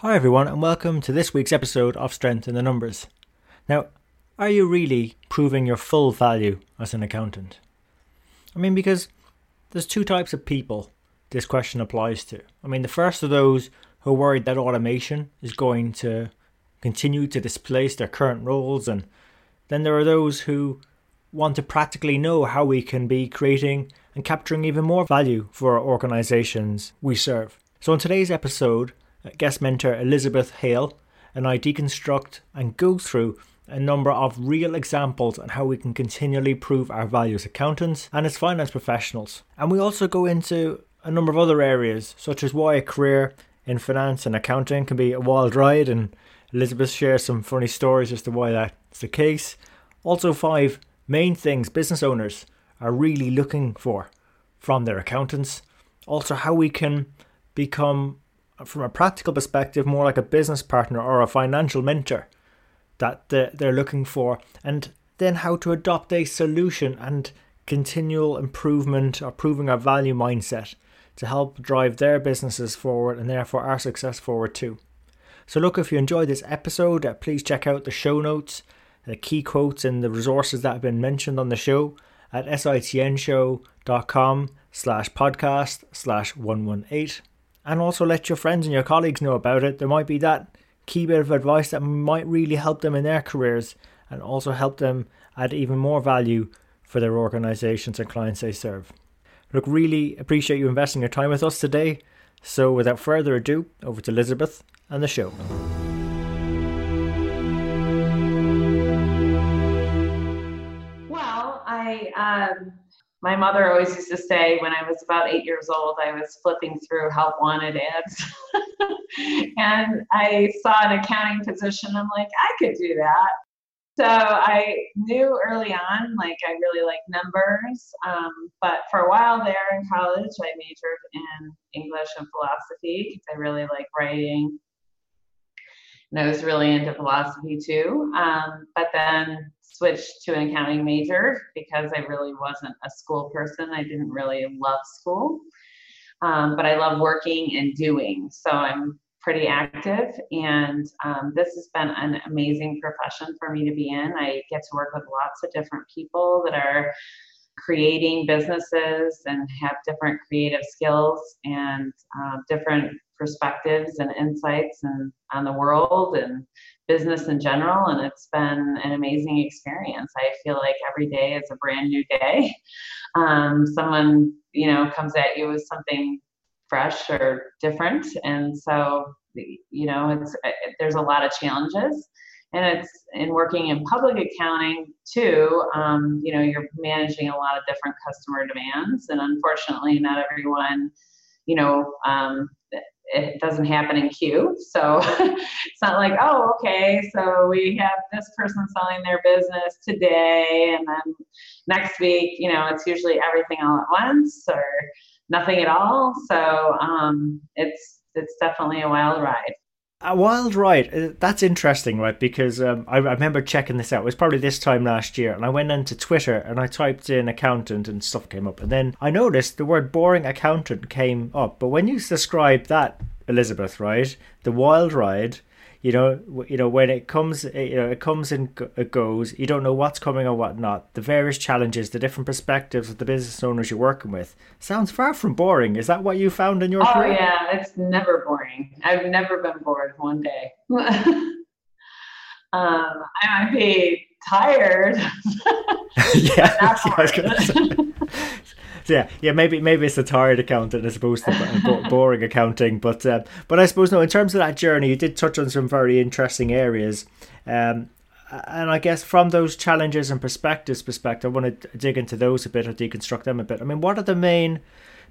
Hi, everyone, and welcome to this week's episode of Strength in the Numbers. Now, are you really proving your full value as an accountant? I mean, because there's two types of people this question applies to. I mean, the first are those who are worried that automation is going to continue to displace their current roles, and then there are those who want to practically know how we can be creating and capturing even more value for our organizations we serve. So, in today's episode, guest mentor Elizabeth Hale and I deconstruct and go through a number of real examples on how we can continually prove our value as accountants and as finance professionals. And we also go into a number of other areas, such as why a career in finance and accounting can be a wild ride, and Elizabeth shares some funny stories as to why that's the case. Also, five main things business owners are really looking for from their accountants. Also, how we can become from a practical perspective, more like a business partner or a financial mentor that they're looking for, and then how to adopt a solution and continual improvement or proving our value mindset to help drive their businesses forward and therefore our success forward too. So, look, if you enjoyed this episode, uh, please check out the show notes, the key quotes, and the resources that have been mentioned on the show at sitnshow.com slash podcast slash 118 and also let your friends and your colleagues know about it. There might be that key bit of advice that might really help them in their careers and also help them add even more value for their organizations and clients they serve. Look, really appreciate you investing your time with us today. So, without further ado, over to Elizabeth and the show. Well, I um, my mother always used to say when I was about eight years old, I was flipping through help wanted ads. and I saw an accounting position. I'm like, I could do that. So I knew early on, like, I really like numbers. Um, but for a while there in college, I majored in English and philosophy because I really like writing. And I was really into philosophy too. Um, but then switched to an accounting major because I really wasn't a school person. I didn't really love school, um, but I love working and doing. So I'm pretty active, and um, this has been an amazing profession for me to be in. I get to work with lots of different people that are creating businesses and have different creative skills and uh, different perspectives and insights and on the world and business in general and it's been an amazing experience. I feel like every day is a brand new day. Um, someone you know comes at you with something fresh or different and so you know it's there's a lot of challenges. And it's in working in public accounting too um, you know you're managing a lot of different customer demands and unfortunately not everyone you know um, it doesn't happen in queue. So it's not like, oh, okay, so we have this person selling their business today, and then next week, you know, it's usually everything all at once or nothing at all. So um, it's it's definitely a wild ride. A wild ride. Uh, that's interesting, right? Because um, I, I, remember checking this out. It was probably this time last year, and I went into Twitter and I typed in accountant, and stuff came up. And then I noticed the word boring accountant came up. But when you describe that, Elizabeth, right, the wild ride, you know, you know when it comes, eh, you know, it comes and it goes. You don't know what's coming or what not. The various challenges, the different perspectives of the business owners you're working with. Sounds far from boring. Is that what you found in your oh, career? yeah, it's never boring. I've never been bored one day. um, I might be tired. yeah, yeah yeah, yeah, maybe maybe it's a tired accountant as opposed to boring accounting. But uh, but I suppose no. In terms of that journey, you did touch on some very interesting areas. Um, and I guess from those challenges and perspectives perspective, I want to dig into those a bit or deconstruct them a bit. I mean, what are the main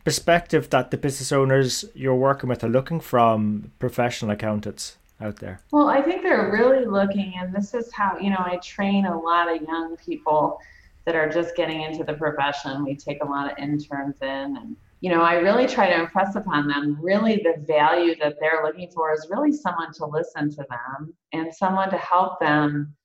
perspective that the business owners you're working with are looking from professional accountants out there? Well, I think they're really looking, and this is how, you know, I train a lot of young people that are just getting into the profession. We take a lot of interns in, and, you know, I really try to impress upon them really the value that they're looking for is really someone to listen to them and someone to help them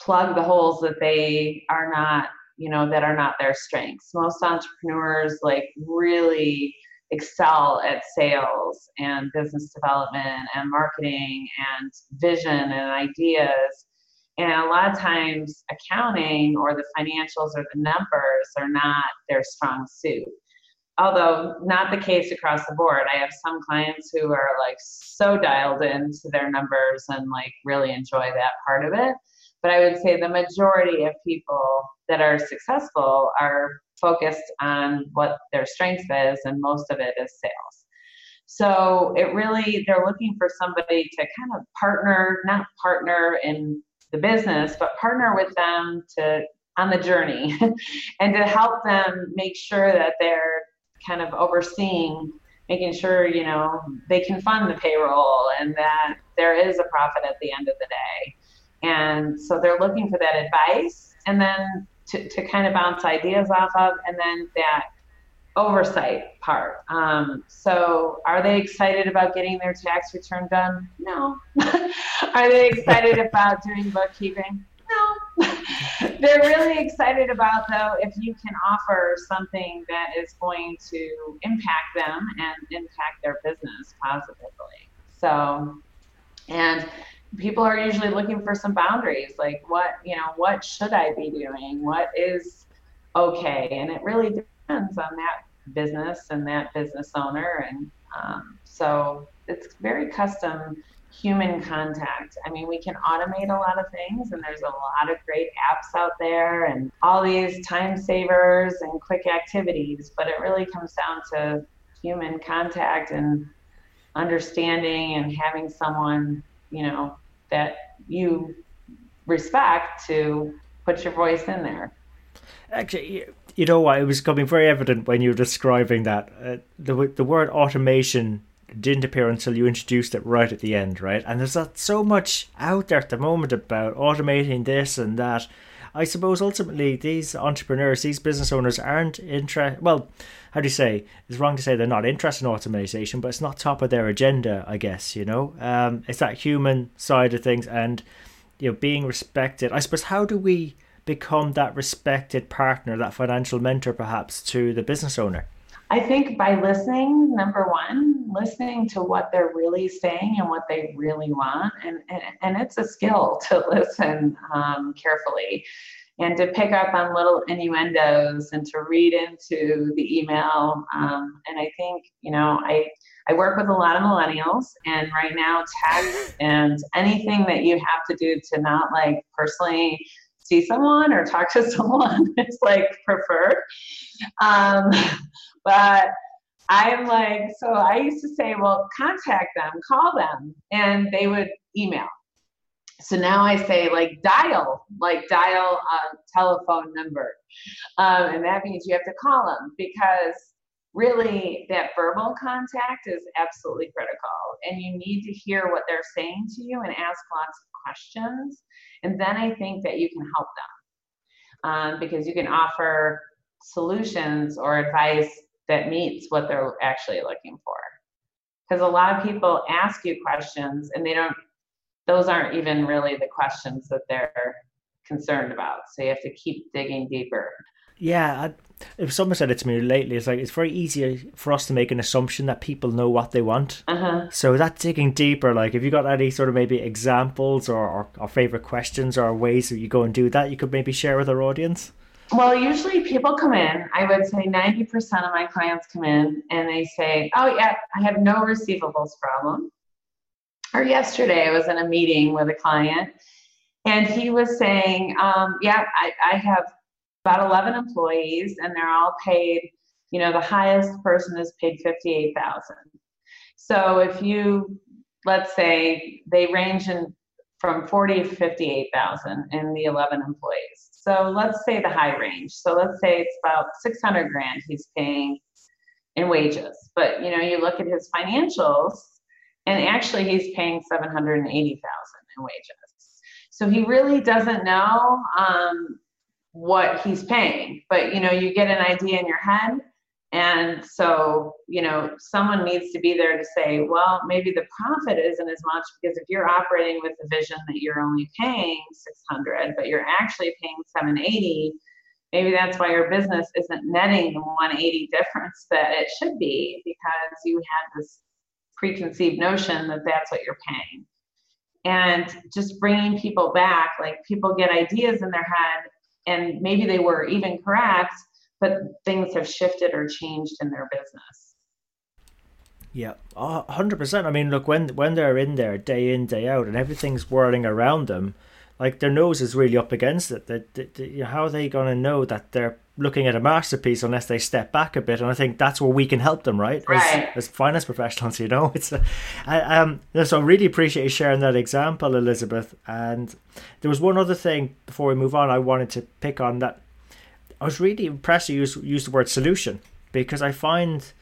plug the holes that they are not you know that are not their strengths most entrepreneurs like really excel at sales and business development and marketing and vision and ideas and a lot of times accounting or the financials or the numbers are not their strong suit. Although not the case across the board. I have some clients who are like so dialed into their numbers and like really enjoy that part of it. But I would say the majority of people that are successful are focused on what their strength is, and most of it is sales. So it really, they're looking for somebody to kind of partner, not partner in the business, but partner with them to on the journey and to help them make sure that they're kind of overseeing making sure you know they can fund the payroll and that there is a profit at the end of the day. And so they're looking for that advice and then to, to kind of bounce ideas off of, and then that oversight part. Um, so are they excited about getting their tax return done? No. are they excited about doing bookkeeping? No. They're really excited about though if you can offer something that is going to impact them and impact their business positively. So and people are usually looking for some boundaries like what you know what should i be doing what is okay and it really depends on that business and that business owner and um, so it's very custom human contact i mean we can automate a lot of things and there's a lot of great apps out there and all these time savers and quick activities but it really comes down to human contact and understanding and having someone you know that you respect to put your voice in there. Actually, you know what? It was becoming very evident when you were describing that uh, the the word automation didn't appear until you introduced it right at the end, right? And there's that so much out there at the moment about automating this and that. I suppose ultimately these entrepreneurs, these business owners aren't interested. Well, how do you say? It's wrong to say they're not interested in automation, but it's not top of their agenda. I guess you know. Um, it's that human side of things, and you know, being respected. I suppose how do we become that respected partner, that financial mentor, perhaps to the business owner? I think by listening, number one, listening to what they're really saying and what they really want. And, and, and it's a skill to listen um, carefully and to pick up on little innuendos and to read into the email. Um, and I think, you know, I, I work with a lot of millennials, and right now, text and anything that you have to do to not like personally see someone or talk to someone is like preferred. Um, but I'm like, so I used to say, well, contact them, call them, and they would email. So now I say, like, dial, like, dial a telephone number. Um, and that means you have to call them because really that verbal contact is absolutely critical. And you need to hear what they're saying to you and ask lots of questions. And then I think that you can help them um, because you can offer solutions or advice that meets what they're actually looking for. Because a lot of people ask you questions and they don't, those aren't even really the questions that they're concerned about. So you have to keep digging deeper. Yeah, if someone said it to me lately, it's like it's very easy for us to make an assumption that people know what they want. Uh-huh. So that digging deeper, like if you got any sort of maybe examples or, or, or favorite questions or ways that you go and do that, you could maybe share with our audience. Well, usually people come in, I would say 90% of my clients come in and they say, Oh, yeah, I have no receivables problem. Or yesterday, I was in a meeting with a client and he was saying, um, Yeah, I, I have about 11 employees and they're all paid, you know, the highest person is paid 58,000. So if you, let's say they range in from 40 to 58,000 in the 11 employees. So let's say the high range. So let's say it's about 600 grand he's paying in wages. But you know, you look at his financials, and actually he's paying seven hundred and eighty thousand in wages. So he really doesn't know um, what he's paying. But you know, you get an idea in your head. And so, you know, someone needs to be there to say, well, maybe the profit isn't as much because if you're operating with the vision that you're only paying 600, but you're actually paying 780, maybe that's why your business isn't netting the 180 difference that it should be because you had this preconceived notion that that's what you're paying and just bringing people back like people get ideas in their head and maybe they were even correct but things have shifted or changed in their business yeah, hundred percent. I mean, look when when they're in there day in day out and everything's whirling around them, like their nose is really up against it. That you know, how are they going to know that they're looking at a masterpiece unless they step back a bit? And I think that's where we can help them, right? Right. As, as finance professionals, you know, it's. Uh, I, um, so I really appreciate you sharing that example, Elizabeth. And there was one other thing before we move on. I wanted to pick on that. I was really impressed you use use the word solution because I find,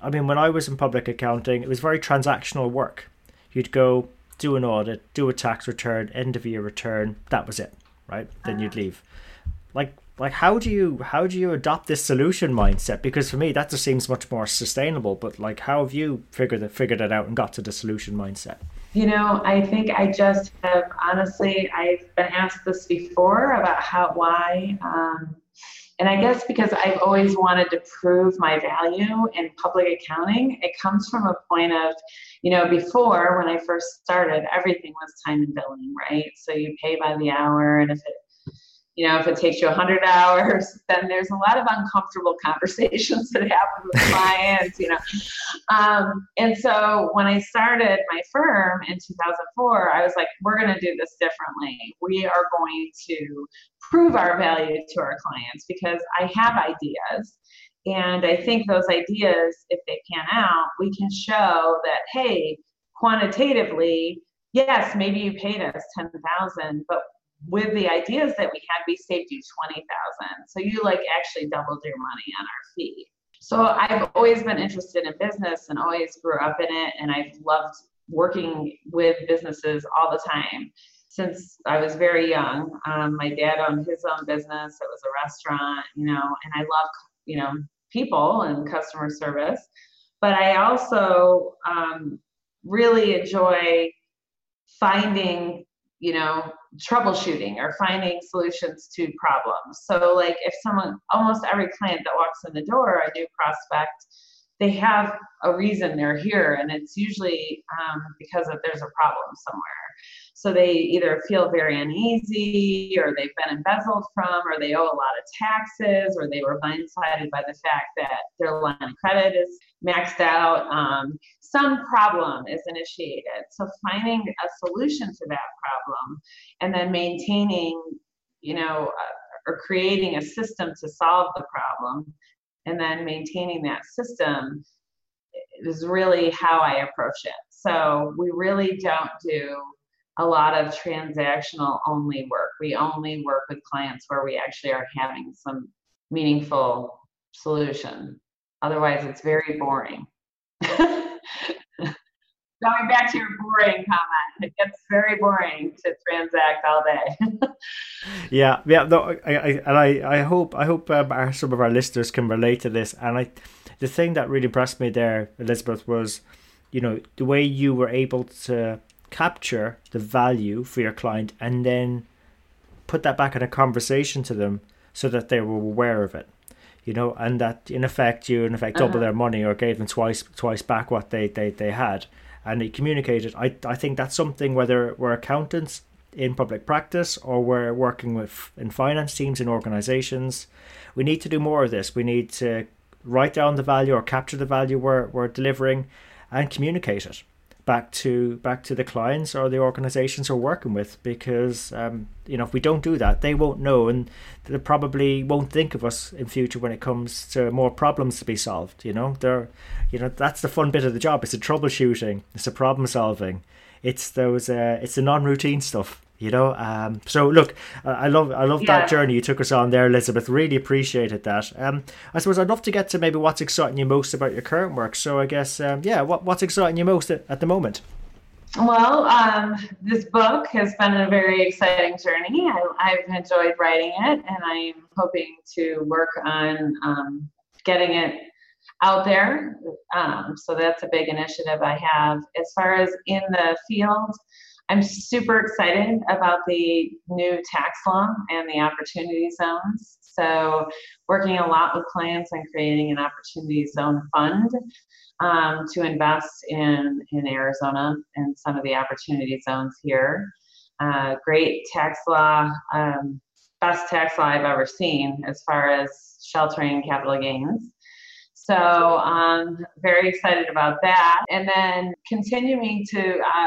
I mean, when I was in public accounting, it was very transactional work. You'd go do an audit, do a tax return, end of year return. That was it, right? Then you'd leave. Like, like how do you how do you adopt this solution mindset? Because for me, that just seems much more sustainable. But like, how have you figured it figured it out and got to the solution mindset? You know, I think I just have honestly, I've been asked this before about how why. Um, and I guess because I've always wanted to prove my value in public accounting, it comes from a point of, you know, before when I first started, everything was time and billing, right? So you pay by the hour, and if it you know, if it takes you 100 hours, then there's a lot of uncomfortable conversations that happen with clients, you know. Um, and so when I started my firm in 2004, I was like, we're going to do this differently. We are going to prove our value to our clients because I have ideas. And I think those ideas, if they pan out, we can show that, hey, quantitatively, yes, maybe you paid us 10,000, but with the ideas that we had, we saved you 20,000. So you like actually doubled your money on our fee. So I've always been interested in business and always grew up in it. And I've loved working with businesses all the time since I was very young. Um, my dad owned his own business. It was a restaurant, you know, and I love, you know, people and customer service. But I also um, really enjoy finding you know, troubleshooting or finding solutions to problems. So, like, if someone, almost every client that walks in the door, a new prospect, they have a reason they're here, and it's usually um, because of there's a problem somewhere. So they either feel very uneasy, or they've been embezzled from, or they owe a lot of taxes, or they were blindsided by the fact that their line of credit is maxed out. Um, some problem is initiated. So finding a solution to that problem and then maintaining, you know, uh, or creating a system to solve the problem and then maintaining that system is really how I approach it. So we really don't do a lot of transactional only work. We only work with clients where we actually are having some meaningful solution. Otherwise, it's very boring. Going back to your boring comment, it gets very boring to transact all day. yeah, yeah. No, I, I, and I, I hope, I hope um, our, some of our listeners can relate to this. And I, the thing that really impressed me there, Elizabeth, was, you know, the way you were able to capture the value for your client and then put that back in a conversation to them so that they were aware of it you know and that in effect you in effect double uh-huh. their money or gave them twice twice back what they they, they had. And they communicated. I, I think that's something whether we're accountants in public practice or we're working with in finance teams in organizations we need to do more of this. We need to write down the value or capture the value we're, we're delivering and communicate it back to back to the clients or the organizations we're working with because um, you know if we don't do that they won't know and they probably won't think of us in future when it comes to more problems to be solved you know? They're you know that's the fun bit of the job. It's the troubleshooting. It's the problem solving. It's those uh, it's the non-routine stuff you know. Um, so look, I love I love yeah. that journey you took us on there, Elizabeth. Really appreciated that. Um, I suppose I'd love to get to maybe what's exciting you most about your current work. So I guess um, yeah, what what's exciting you most at, at the moment? Well, um, this book has been a very exciting journey. I, have enjoyed writing it, and I'm hoping to work on um, getting it out there. Um, so that's a big initiative I have. As far as in the field, I'm super excited about the new tax law and the opportunity zones. So, working a lot with clients and creating an opportunity zone fund um, to invest in, in Arizona and some of the opportunity zones here. Uh, great tax law, um, best tax law I've ever seen as far as sheltering capital gains. So I'm um, very excited about that. And then continuing to, uh,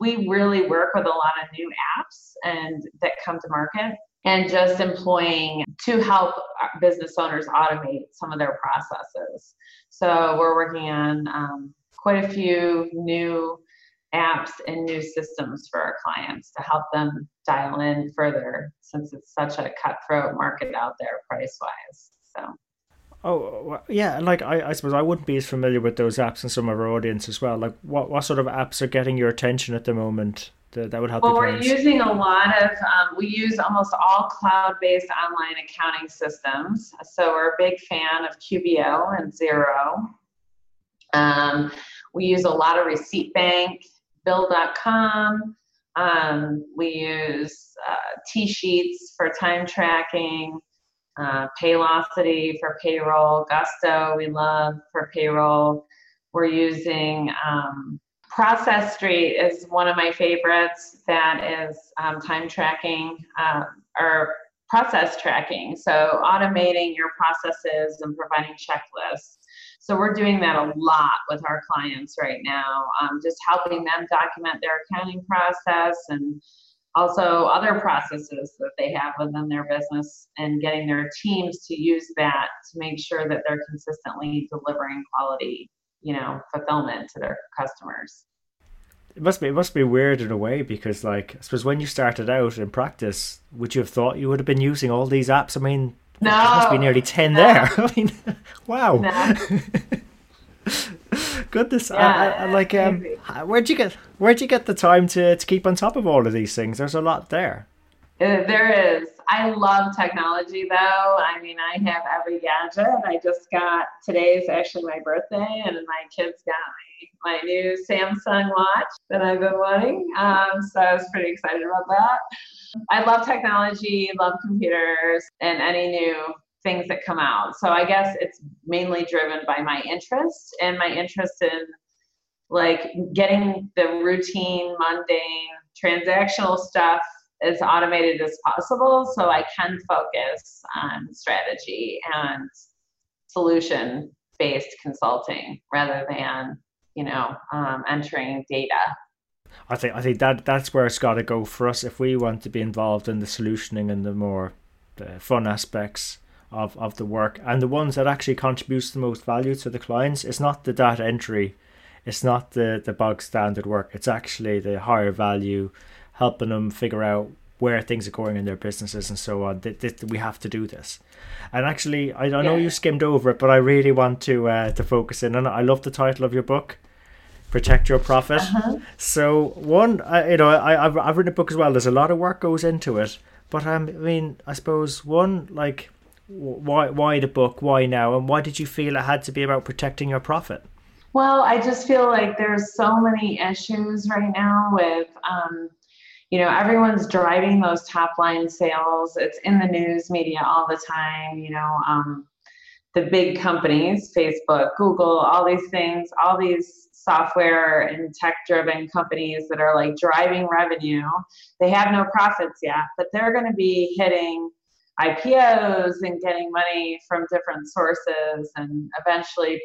we really work with a lot of new apps and that come to market and just employing to help business owners automate some of their processes. So we're working on um, quite a few new apps and new systems for our clients to help them dial in further since it's such a cutthroat market out there price wise. Oh yeah, like I, I suppose I wouldn't be as familiar with those apps and some of our audience as well. Like what, what sort of apps are getting your attention at the moment? that, that would help well we're using a lot of um, we use almost all cloud-based online accounting systems so we're a big fan of qbo and Xero. um, we use a lot of receipt bank bill.com um, we use uh, TSheets for time tracking uh, paylocity for payroll gusto we love for payroll we're using um, Process Street is one of my favorites. That is um, time tracking uh, or process tracking. So automating your processes and providing checklists. So we're doing that a lot with our clients right now, um, just helping them document their accounting process and also other processes that they have within their business and getting their teams to use that to make sure that they're consistently delivering quality you know fulfillment to their customers it must be it must be weird in a way because like I suppose when you started out in practice, would you have thought you would have been using all these apps? I mean, no, there must be nearly ten no. there. I mean, wow. No. Goodness, yeah, I, I, like um, where'd you get where'd you get the time to to keep on top of all of these things? There's a lot there. Uh, there is. I love technology though. I mean, I have every gadget. I just got today is actually my birthday, and my kids got my, my new Samsung watch that I've been wanting. Um, so I was pretty excited about that. I love technology, love computers, and any new things that come out. So I guess it's mainly driven by my interest and my interest in like getting the routine, mundane, transactional stuff as automated as possible so I can focus on strategy and solution based consulting rather than you know um, entering data I think I think that that's where it's got to go for us if we want to be involved in the solutioning and the more the fun aspects of, of the work and the ones that actually contributes the most value to the clients. It's not the data entry, it's not the the bog standard work. It's actually the higher value helping them figure out where things are going in their businesses and so on. That, that we have to do this. And actually, I, I know yeah. you skimmed over it, but I really want to uh, to focus in. And I love the title of your book, "Protect Your Profit." Uh-huh. So one, I, you know, I, I've I've written a book as well. There's a lot of work goes into it, but um, I mean, I suppose one like why why the book? Why now? And why did you feel it had to be about protecting your profit? Well, I just feel like there's so many issues right now with, um, you know, everyone's driving those top line sales. It's in the news media all the time. You know, um, the big companies, Facebook, Google, all these things, all these software and tech driven companies that are like driving revenue. They have no profits yet, but they're going to be hitting IPOs and getting money from different sources and eventually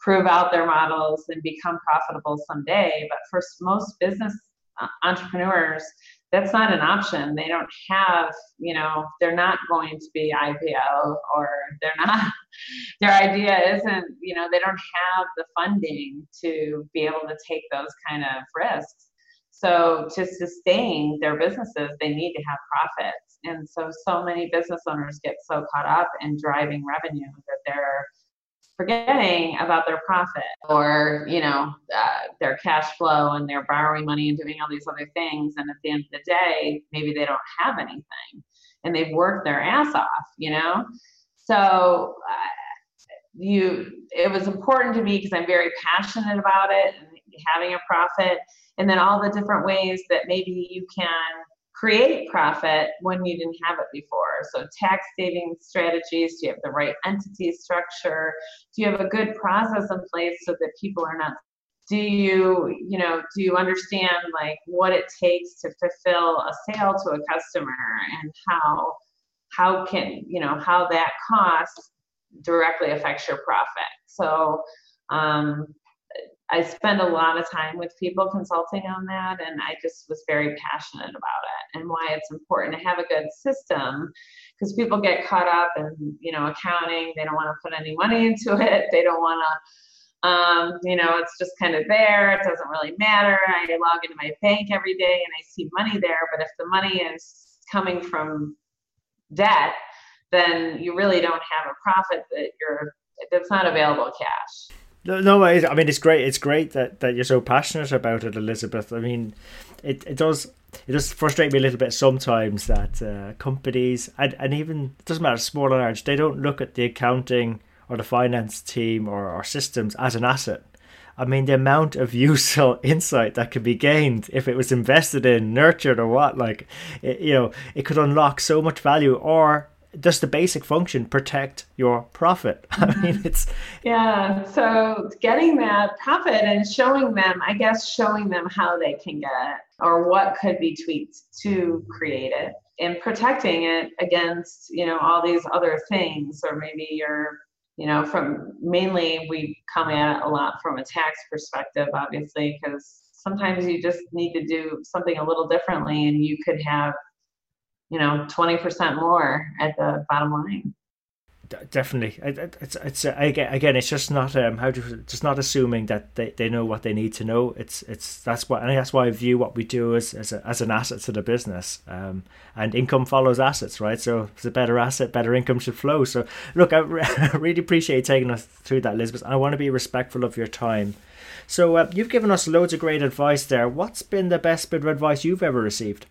prove out their models and become profitable someday. But for most business uh, entrepreneurs, that's not an option. They don't have, you know, they're not going to be IPO or they're not, their idea isn't, you know, they don't have the funding to be able to take those kind of risks. So to sustain their businesses, they need to have profits. And so so many business owners get so caught up in driving revenue that they're forgetting about their profit or you know uh, their cash flow and they're borrowing money and doing all these other things. And at the end of the day maybe they don't have anything and they've worked their ass off you know? So uh, you it was important to me because i'm very passionate about it and having a profit and then all the different ways that maybe you can create profit when you didn't have it before. So tax saving strategies, do you have the right entity structure? Do you have a good process in place so that people are not do you you know do you understand like what it takes to fulfill a sale to a customer and how how can you know how that cost directly affects your profit so um, I spend a lot of time with people consulting on that, and I just was very passionate about it and why it's important to have a good system because people get caught up in you know accounting. They don't want to put any money into it. They don't want to, um, you know, it's just kind of there. It doesn't really matter. I log into my bank every day and I see money there, but if the money is coming from debt, then you really don't have a profit that you're that's not available cash. No, no, I mean it's great. It's great that, that you're so passionate about it, Elizabeth. I mean, it, it does it does frustrate me a little bit sometimes that uh, companies and, and even it doesn't matter small or large they don't look at the accounting or the finance team or, or systems as an asset. I mean, the amount of useful insight that could be gained if it was invested in, nurtured, or what, like, it, you know, it could unlock so much value or just the basic function protect your profit? I mean it's yeah so getting that profit and showing them i guess showing them how they can get it or what could be tweaked to create it and protecting it against you know all these other things or maybe you're you know from mainly we come at it a lot from a tax perspective obviously because sometimes you just need to do something a little differently and you could have you know 20% more at the bottom line. Definitely. It's it's uh, again it's just not um how do just not assuming that they, they know what they need to know. It's it's that's what and that's why i view what we do as as, a, as an asset to the business um and income follows assets right? So it's a better asset better income should flow. So look i really appreciate taking us through that elizabeth i want to be respectful of your time. So uh, you've given us loads of great advice there. What's been the best bit of advice you've ever received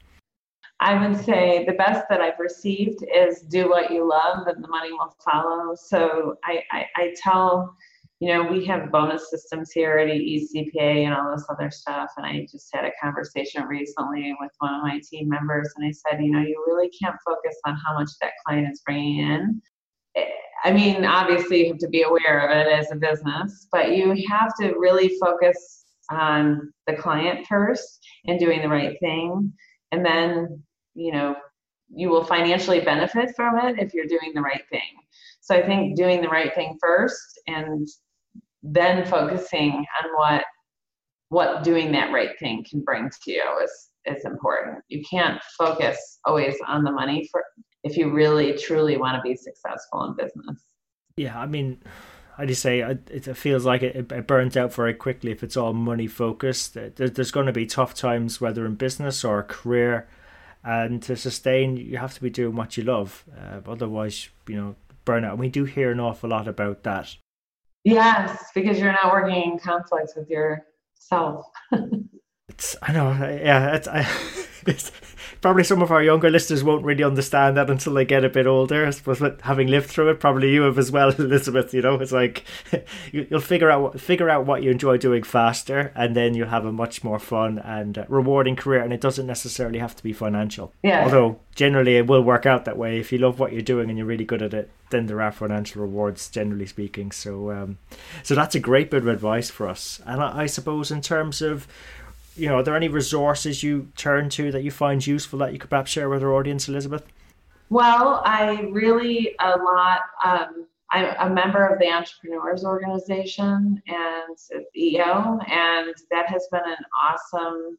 I would say the best that I've received is do what you love and the money will follow. So I, I, I tell, you know, we have bonus systems here at ECPA and all this other stuff. And I just had a conversation recently with one of my team members, and I said, you know, you really can't focus on how much that client is bringing in. Eh, I mean, obviously, you have to be aware of it as a business, but you have to really focus on the client first and doing the right thing. And then you know you will financially benefit from it if you're doing the right thing. So i think doing the right thing first and then focusing on what what doing that right thing can bring to you is is important. You can't focus always on the money for if you really truly want to be successful in business. Yeah i mean I just say it feels like it, it burns out very quickly if it's all money focused. There's going to be tough times, whether in business or career, and to sustain you have to be doing what you love uh, otherwise you know burnout. And we do hear an awful lot about that. Yes because you're not working in conflict with yourself it's i know yeah it's I, it's probably some of our younger listeners won't really understand that until they get a bit older. I suppose, but having lived through it, probably you have as well, Elizabeth. You know, it's like you'll figure out figure out what you enjoy doing faster, and then you'll have a much more fun and rewarding career. And it doesn't necessarily have to be financial. Yeah. Although generally it will work out that way if you love what you're doing and you're really good at it. Then there are financial rewards, generally speaking. So, um, so that's a great bit of advice for us. And I, I suppose in terms of you know, are there any resources you turn to that you find useful that you could perhaps share with our audience, Elizabeth? Well, I really a lot. Um, I'm a member of the Entrepreneurs Organization and EO, and that has been an awesome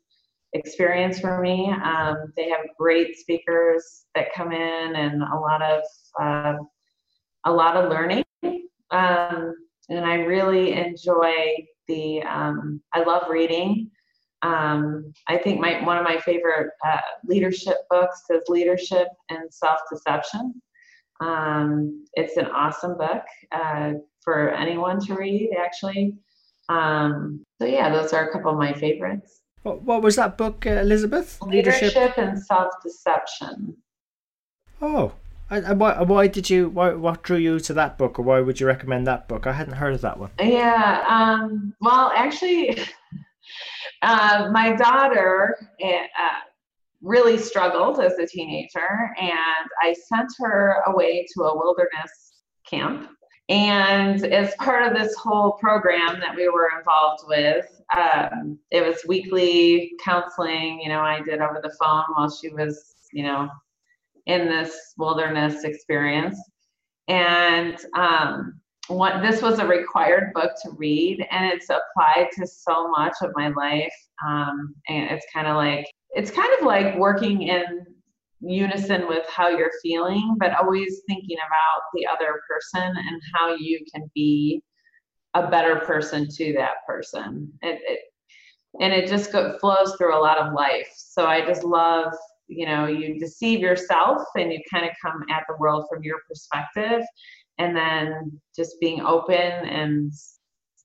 experience for me. Um, they have great speakers that come in, and a lot of uh, a lot of learning. Um, and I really enjoy the. Um, I love reading. Um, I think my one of my favorite uh, leadership books is Leadership and Self Deception. Um, it's an awesome book uh, for anyone to read, actually. Um, so yeah, those are a couple of my favorites. What, what was that book, uh, Elizabeth? Leadership, Leadership and Self Deception. Oh, and why, why did you why, what drew you to that book or why would you recommend that book i hadn't heard of that one yeah um, well actually uh, my daughter eh, uh, really struggled as a teenager and i sent her away to a wilderness camp and as part of this whole program that we were involved with um, it was weekly counseling you know i did over the phone while she was you know in this wilderness experience. And um, what this was a required book to read, and it's applied to so much of my life. Um, and it's kind of like it's kind of like working in unison with how you're feeling, but always thinking about the other person and how you can be a better person to that person. It, it, and it just go, flows through a lot of life. So I just love you know you deceive yourself and you kind of come at the world from your perspective and then just being open and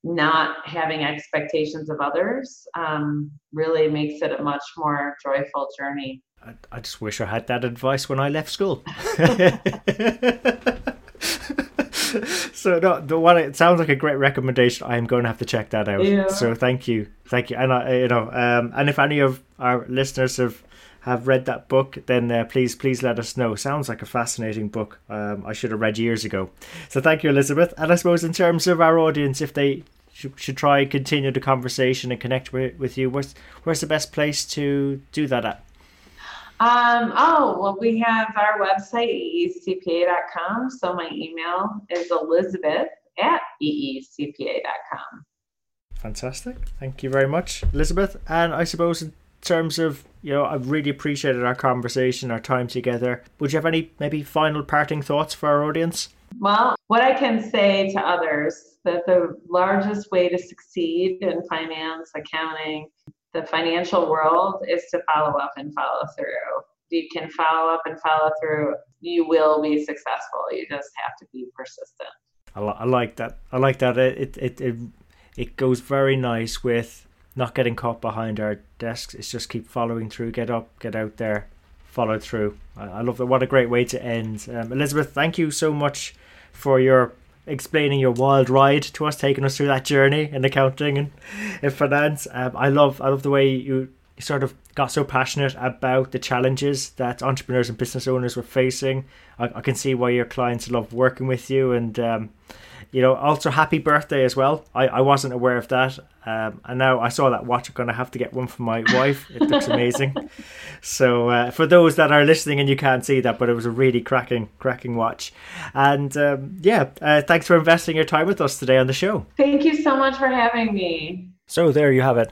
not having expectations of others um, really makes it a much more joyful journey I, I just wish i had that advice when i left school so no, the one it sounds like a great recommendation. I am going to have to check that out. Yeah. So thank you, thank you, and I, you know, um, and if any of our listeners have have read that book, then uh, please please let us know. Sounds like a fascinating book. Um, I should have read years ago. So thank you, Elizabeth. And I suppose in terms of our audience, if they should, should try and continue the conversation and connect with, with you, where's where's the best place to do that at? Um, oh, well, we have our website, eecpa.com. So my email is elizabeth at eecpa.com. Fantastic. Thank you very much, Elizabeth. And I suppose terms of you know, I've really appreciated our conversation, our time together. Would you have any maybe final parting thoughts for our audience? Well, what I can say to others that the largest way to succeed in finance, accounting, the financial world is to follow up and follow through. You can follow up and follow through. You will be successful. You just have to be persistent. I, I like that. I like that. It, it it it goes very nice with not getting caught behind our desks. It's just keep following through, get up, get out there, follow through. I, love that. What a great way to end. Um, Elizabeth, thank you so much for your explaining your wild ride to us, taking us through that journey in accounting and in finance. Um, I love, I love the way you sort of got so passionate about the challenges that entrepreneurs and business owners were facing. I, I can see why your clients love working with you and. Um, you know, also happy birthday as well. I, I wasn't aware of that. Um, and now I saw that watch. I'm going to have to get one for my wife. It looks amazing. so uh, for those that are listening and you can't see that, but it was a really cracking, cracking watch. And um, yeah, uh, thanks for investing your time with us today on the show. Thank you so much for having me. So there you have it.